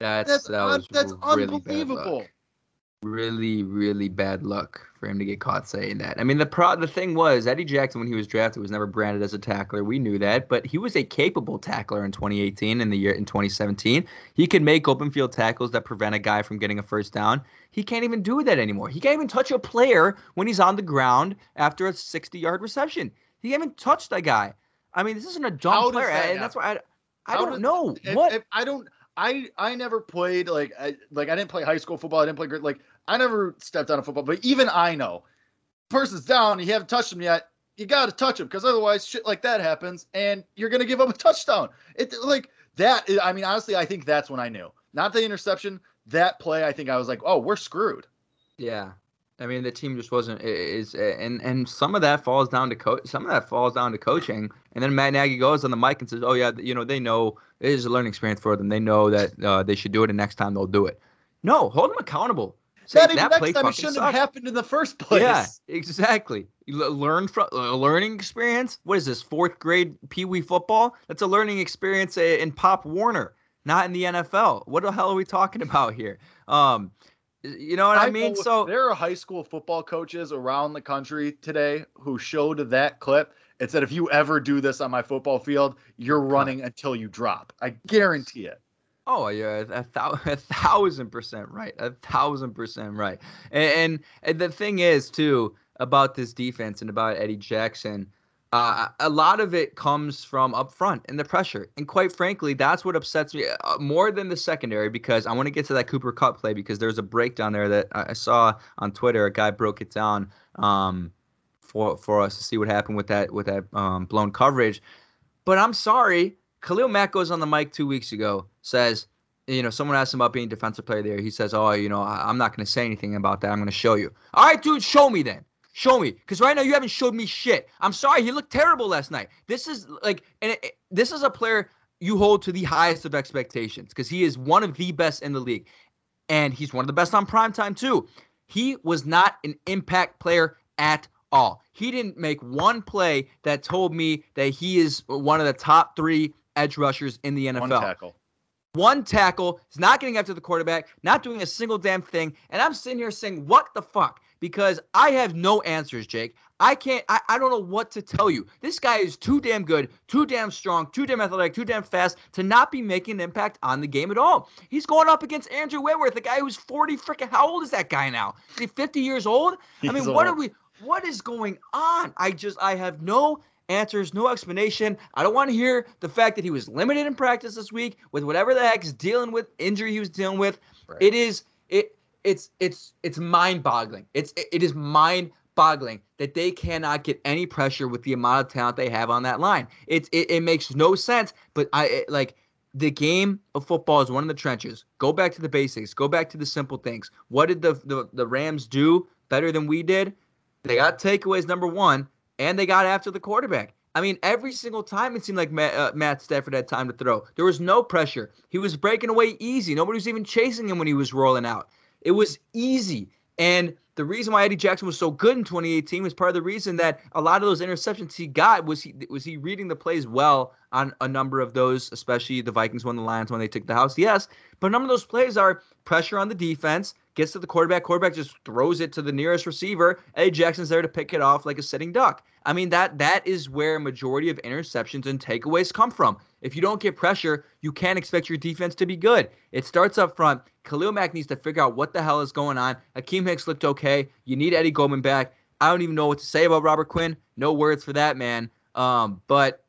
That's That's that un- that's really unbelievable. Really, really bad luck for him to get caught saying that. I mean, the pro the thing was Eddie Jackson when he was drafted was never branded as a tackler. We knew that, but he was a capable tackler in 2018 and the year in 2017. He could make open field tackles that prevent a guy from getting a first down. He can't even do that anymore. He can't even touch a player when he's on the ground after a 60-yard reception. He can't even touch that guy. I mean, this isn't a does player, and that's why I, I How don't does- know if- what. if I don't. I I never played like I like I didn't play high school football. I didn't play gr- like I never stepped on a football. But even I know, person's down. You haven't touched him yet. You got to touch him because otherwise shit like that happens, and you're gonna give up a touchdown. It like that. I mean, honestly, I think that's when I knew. Not the interception. That play, I think I was like, oh, we're screwed. Yeah. I mean, the team just wasn't is and and some of that falls down to coach. Some of that falls down to coaching. And then Matt Nagy goes on the mic and says, "Oh yeah, you know they know it is a learning experience for them. They know that uh, they should do it, and next time they'll do it." No, hold them accountable. Say, Not even that next time. It shouldn't sucked." have happened in the first place. Yeah, exactly. You learn from a learning experience. What is this? Fourth grade pee wee football? That's a learning experience in Pop Warner, not in the NFL. What the hell are we talking about here? Um, you know what I, mean? So there are high school football coaches around the country today who showed that clip and said, if you ever do this on my football field, you're running until you drop. I guarantee it. Oh yeah, a, thou- a thousand percent right. A thousand percent right. And, and and the thing is too about this defense and about Eddie Jackson, uh, a lot of it comes from up front and the pressure. And quite frankly, that's what upsets me uh, more than the secondary because I want to get to that Cooper Kupp play because there's a breakdown there that I saw on Twitter. A guy broke it down um, for for us to see what happened with that with that um, blown coverage. But I'm sorry, Khalil Mack goes on the mic two weeks ago, says, you know, someone asked him about being defensive player there. He says, oh, you know, I- I'm not going to say anything about that. I'm going to show you. All right, dude, show me then. Show me, because right now you haven't showed me shit. I'm sorry, he looked terrible last night. This is like, and it, it- this is a player you hold to the highest of expectations because he is one of the best in the league, and he's one of the best on primetime too. He was not an impact player at all. He didn't make one play that told me that he is one of the top three edge rushers in the NFL. One tackle. One tackle. He's not getting after the quarterback, not doing a single damn thing. And I'm sitting here saying, what the fuck? Because I have no answers, Jake. I can't, I, I don't know what to tell you. This guy is too damn good, too damn strong, too damn athletic, too damn fast to not be making an impact on the game at all. He's going up against Andrew Whitworth, the guy who's 40 freaking, how old is that guy now? Is he 50 years old? I mean, He's what are we, what is going on? I just, I have no answers, no explanation. I don't want to hear the fact that he was limited in practice this week with whatever the heck he's dealing with, injury he was dealing with. Right. It is it it's it's it's mind-boggling. It's it, it is mind-boggling that they cannot get any pressure with the amount of talent they have on that line. It's it, it makes no sense, but I it, like the game of football is one of the trenches. Go back to the basics. Go back to the simple things. What did the the, the Rams do better than we did? They got takeaways number one, and they got after the quarterback. I mean, every single time it seemed like Matt, uh, Matt Stafford had time to throw. There was no pressure. He was breaking away easy. Nobody was even chasing him when he was rolling out. It was easy. And the reason why Eddie Jackson was so good in 2018 was part of the reason that a lot of those interceptions he got was he was he reading the plays well on a number of those, especially the Vikings won the Lions when they took the house. Yes, but a number of those plays are pressure on the defense, gets to the quarterback, quarterback just throws it to the nearest receiver. Eddie Jackson's there to pick it off like a sitting duck. I mean that that is where majority of interceptions and takeaways come from. If you don't get pressure, you can't expect your defense to be good. It starts up front. Khalil Mack needs to figure out what the hell is going on. Akiem Hicks looked okay. You need Eddie Goldman back. I don't even know what to say about Robert Quinn. No words for that man. Um, but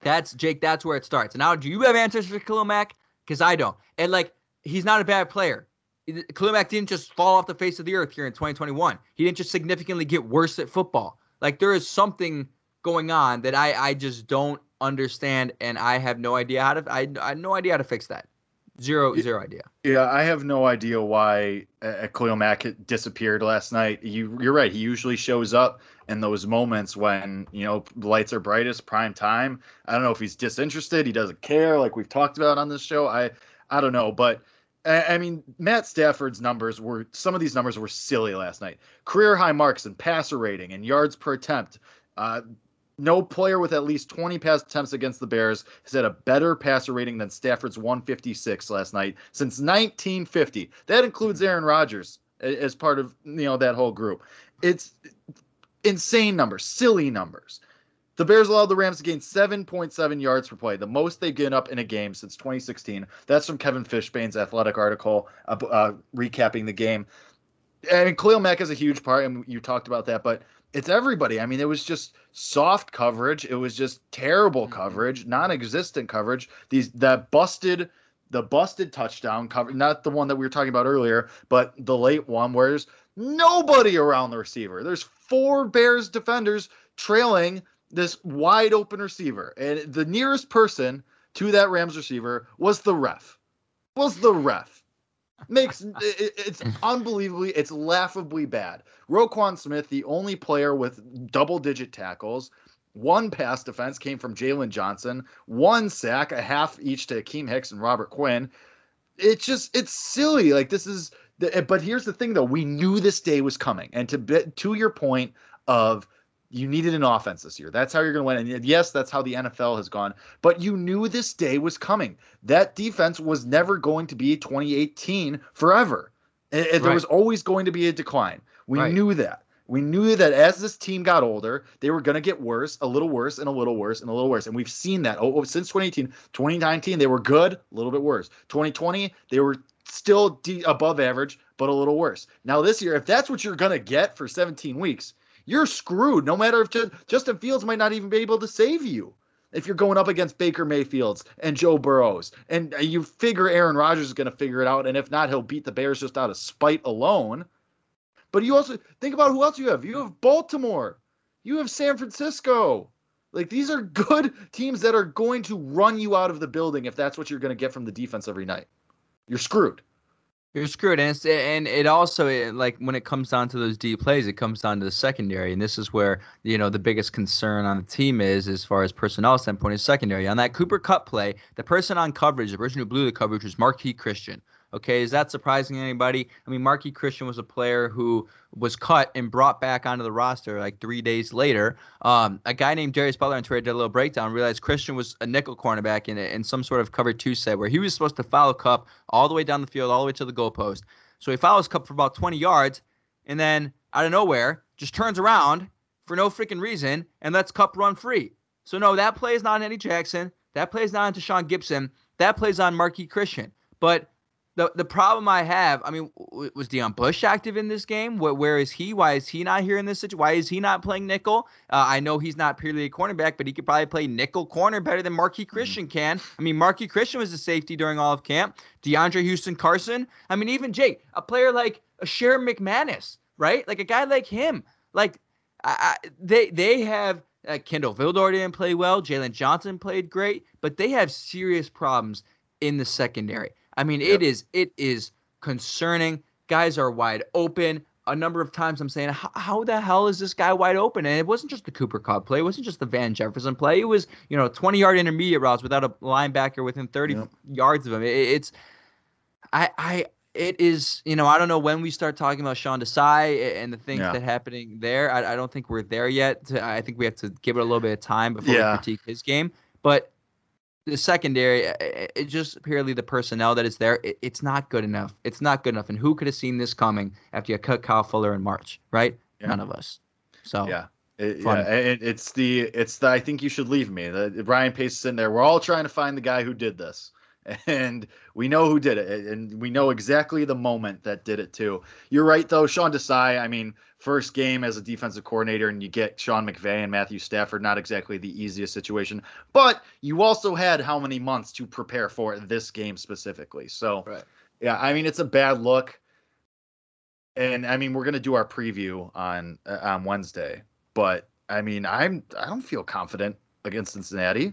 that's Jake. That's where it starts. Now, do you have answers for Khalil Mack? Because I don't. And like, he's not a bad player. Khalil Mack didn't just fall off the face of the earth here in 2021. He didn't just significantly get worse at football. Like there is something going on that I I just don't understand, and I have no idea how to. I I have no idea how to fix that. Zero, zero idea. Yeah, I have no idea why uh, Khalil Mack disappeared last night. You, you're right. He usually shows up in those moments when you know the lights are brightest, prime time. I don't know if he's disinterested. He doesn't care, like we've talked about on this show. I, I don't know, but I mean, Matt Stafford's numbers were some of these numbers were silly last night. Career high marks in passer rating and yards per attempt. Uh, no player with at least 20 pass attempts against the Bears has had a better passer rating than Stafford's 156 last night since 1950. That includes Aaron Rodgers as part of you know that whole group. It's insane numbers, silly numbers. The Bears allowed the Rams to gain 7.7 yards per play, the most they've given up in a game since 2016. That's from Kevin Fishbain's athletic article uh, uh, recapping the game. And Khalil Mack is a huge part, and you talked about that, but it's everybody. I mean, it was just soft coverage. It was just terrible mm-hmm. coverage, non-existent coverage. These that busted the busted touchdown cover, not the one that we were talking about earlier, but the late one where there's nobody around the receiver. There's four Bears defenders trailing this wide open receiver, and the nearest person to that Rams receiver was the ref. Was the ref makes it, it's unbelievably it's laughably bad. Roquan Smith, the only player with double digit tackles, one pass defense came from Jaylon Johnson, one sack, a half each to Akiem Hicks and Robert Quinn. It's just it's silly. Like this is the, but here's the thing though, we knew this day was coming. And to to your point of you needed an offense this year. That's how you're going to win. And yes, that's how the NFL has gone. But you knew this day was coming. That defense was never going to be 2018 forever. And, right. There was always going to be a decline. We right. knew that. We knew that as this team got older, they were going to get worse, a little worse, and a little worse, and a little worse. And we've seen that oh, oh since 2018. 2019, they were good, a little bit worse. 2020, they were still de- above average, but a little worse. Now, this year, if that's what you're going to get for 17 weeks, you're screwed. No matter if Justin Fields might not even be able to save you if you're going up against Baker Mayfields and Joe Burrows, and uh, you figure Aaron Rodgers is going to figure it out, and if not, he'll beat the Bears just out of spite alone. But you also think about who else you have. You have Baltimore, you have San Francisco. Like these are good teams that are going to run you out of the building if that's what you're going to get from the defense every night. You're screwed. You're screwed, and and it also it, like when it comes down to those deep plays, it comes down to the secondary, and this is where you know the biggest concern on the team is as far as personnel standpoint is secondary. On that Cooper Kupp play, the person on coverage, the person who blew the coverage was Marqui Christian. Okay, is that surprising anybody? I mean, Marqui Christian was a player who was cut and brought back onto the roster like three days later. Um, a guy named Darius Butler on Twitter did a little breakdown, realized Christian was a nickel cornerback in, in some sort of cover two set where he was supposed to follow Kupp all the way down the field, all the way to the goalpost. So he follows Kupp for about 20 yards, and then out of nowhere, just turns around for no freaking reason and lets Kupp run free. So no, that play is not on Eddie Jackson. That play is not on Tashaun Gipson. That plays on Marqui Christian. But the the problem I have, I mean, was Deon Bush active in this game? Where, where is he? Why is he not here in this situation? Why is he not playing nickel? Uh, I know he's not purely a cornerback, but he could probably play nickel corner better than Marqui mm-hmm. Christian can. I mean, Marqui Christian was a safety during all of camp. DeAndre Houston Carson. I mean, even Jake, a player like a Sher McManus, right? Like a guy like him. Like I, I, they they have uh, Kindle Vildor didn't play well. Jaylon Johnson played great, but they have serious problems in the secondary. I mean, yep. it is it is concerning. Guys are wide open. A number of times I'm saying, how the hell is this guy wide open? And it wasn't just the Cooper Kupp play. It wasn't just the Van Jefferson play. It was, you know, 20 yard intermediate routes without a linebacker within 30 yep. yards of him. It, it's, I, I, it is, you know, I don't know when we start talking about Sean Desai and the things yeah. that happening there. I, I, don't think we're there yet. I think we have to give it a little bit of time before yeah. we critique his game. But the secondary, uh, uh, uh, it's just purely the personnel that is there. It, it's not good enough. It's not good enough. And who could have seen this coming after you cut Kyle Fuller in March, right? Yeah. None of us. So yeah. It, yeah, it, it's the it's the I think you should leave me. The Ryan Pace is in there. We're all trying to find the guy who did this, and we know who did it, and we know exactly the moment that did it too. You're right though, Sean Desai. I mean, first game as a defensive coordinator and you get Sean McVay and Matthew Stafford, not exactly the easiest situation. But you also had how many months to prepare for this game specifically. So, right. yeah, I mean, it's a bad look. And I mean, we're gonna do our preview on uh, on Wednesday, but I mean, I'm I don't feel confident against Cincinnati.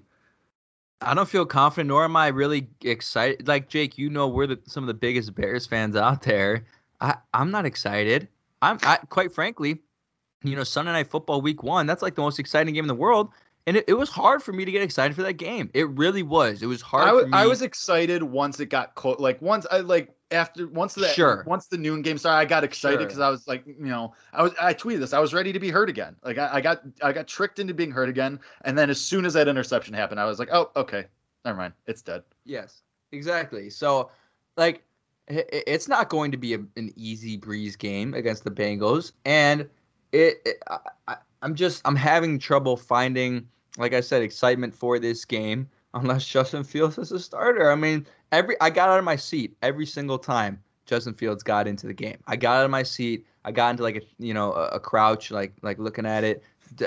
I don't feel confident, nor am I really excited. Like Jake, you know, we're the, some of the biggest Bears fans out there. I, I'm not excited. I'm I, quite frankly, you know, Sunday Night Football Week One. That's like the most exciting game in the world, and it, it was hard for me to get excited for that game. It really was. It was hard. I was, for me. I was excited once it got close. Like once I like after once the Sure. once the noon game started, I got excited Sure. because I was like, you know, I was I tweeted this. I was ready to be hurt again. Like I, I got I got tricked into being hurt again. And then as soon as that interception happened, I was like, oh, okay, never mind, it's dead. Yes, exactly. So, like, i- i- it's not going to be a, an easy breeze game against the Bengals, and it, it I, I, I'm just I'm having trouble finding, like I said, excitement for this game unless Justin Fields is a starter. I mean, every I got out of my seat every single time Justin Fields got into the game. I got out of my seat. I got into like a you know a, a crouch, like like looking at it.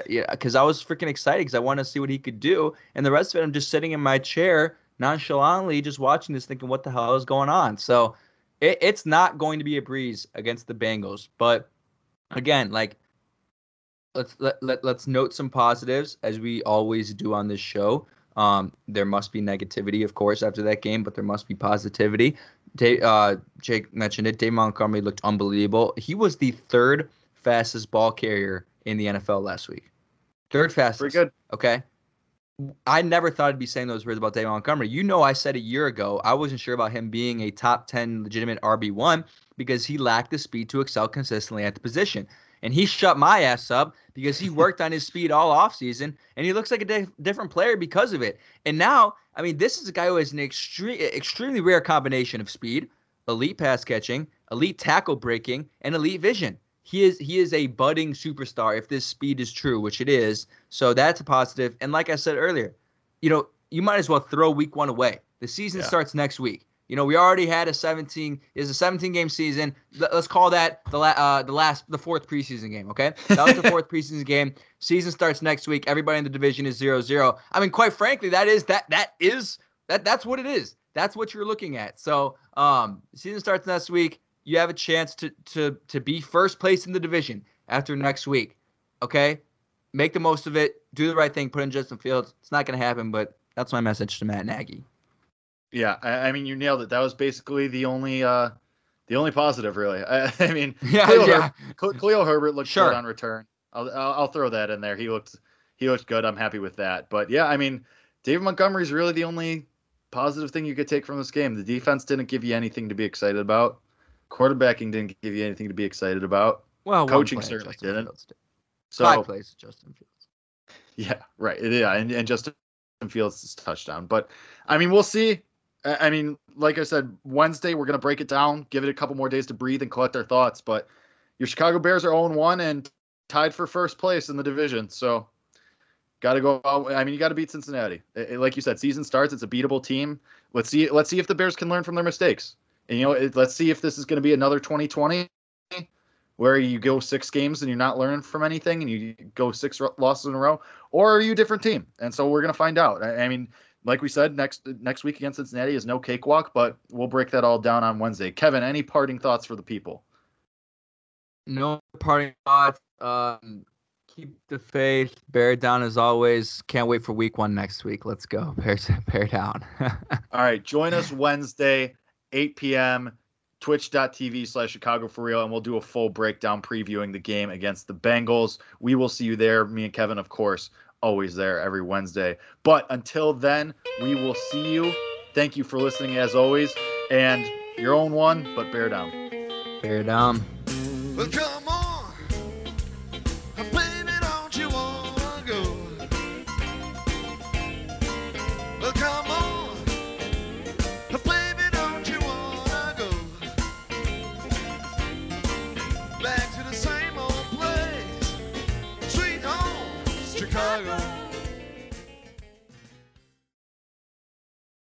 Yeah, because I was freaking excited because I wanted to see what he could do, and the rest of it, I'm just sitting in my chair nonchalantly, just watching this, thinking, "What the hell is going on?" So, it, it's not going to be a breeze against the Bengals, but again, like let's let, let let's note some positives as we always do on this show. Um, there must be negativity, of course, after that game, but there must be positivity. Dave, uh, Jake mentioned it. Dave Montgomery looked unbelievable. He was the third fastest ball carrier in the NFL last week. Third fastest. Pretty good. Okay. I never thought I'd be saying those words about Dave Montgomery. You know, I said a year ago I wasn't sure about him being a top 10 legitimate RB1 because he lacked the speed to excel consistently at the position. And he shut my ass up because he worked on his speed all offseason and he looks like a di- different player because of it. And now, I mean, this is a guy who has an extreme, extremely rare combination of speed, elite pass catching, elite tackle breaking, and elite vision. He is he is a budding superstar if this speed is true, which it is. So that's a positive. And like I said earlier, you know, you might as well throw week one away. The season Yeah. starts next week. You know, we already had a 17 is a 17 game season. Let- Let's call that the la- uh, the last the fourth preseason game. Okay, that was the fourth preseason game. Season starts next week. Everybody in the division is zero zero. I mean, quite frankly, that is that that is that that's what it is. That's what you're looking at. So, um, season starts next week. You have a chance to to to be first place in the division after next week. Okay, make the most of it. Do the right thing. Put in Justin Fields. It's not going to happen, but that's my message to Matt Nagy. Yeah, I, I mean, you nailed it. That was basically the only uh the only positive, really. I, I mean, Yeah, Khalil, yeah. Her- Khalil Herbert looked Sure. good on return. I'll, I'll I'll throw that in there. He looked he looked good. I'm happy with that. But yeah, I mean, David Montgomery's really the only positive thing you could take from this game. The defense didn't give you anything to be excited about. Quarterbacking didn't give you anything to be excited about. Well, Coaching certainly didn't. Did. So Five plays, Justin Fields. Yeah, right. Yeah, and, and Justin Fields' touchdown. But I mean, we'll see. I mean, like I said, Wednesday we're gonna break it down, give it a couple more days to breathe and collect our thoughts. But your Chicago Bears are 0-1 and tied for first place in the division. So got to go. I mean, you got to beat Cincinnati. It- like you said, season starts. It's a beatable team. Let's see. Let's see if the Bears can learn from their mistakes. And you know, it, let's see if this is going to be another 2020 where you go six games and you're not learning from anything and you go six losses in a row, or are you a different team? And so we're gonna find out. I, I mean, like we said, next next week against Cincinnati is no cakewalk, but we'll break that all down on Wednesday. Kevin, any parting thoughts for the people? No parting thoughts. Um, keep the faith. Bear it down as always. Can't wait for week one next week. Let's go. Bear, bear down. All right, join us Wednesday, 8 p.m. Twitch.tv slash Chicago for real, and we'll do a full breakdown previewing the game against the Bengals. We will see you there. Me and Kevin, of course, always there every Wednesday. But until then, we will see you. Thank you for listening as always, and your own one, but bear down. bear down. Well, come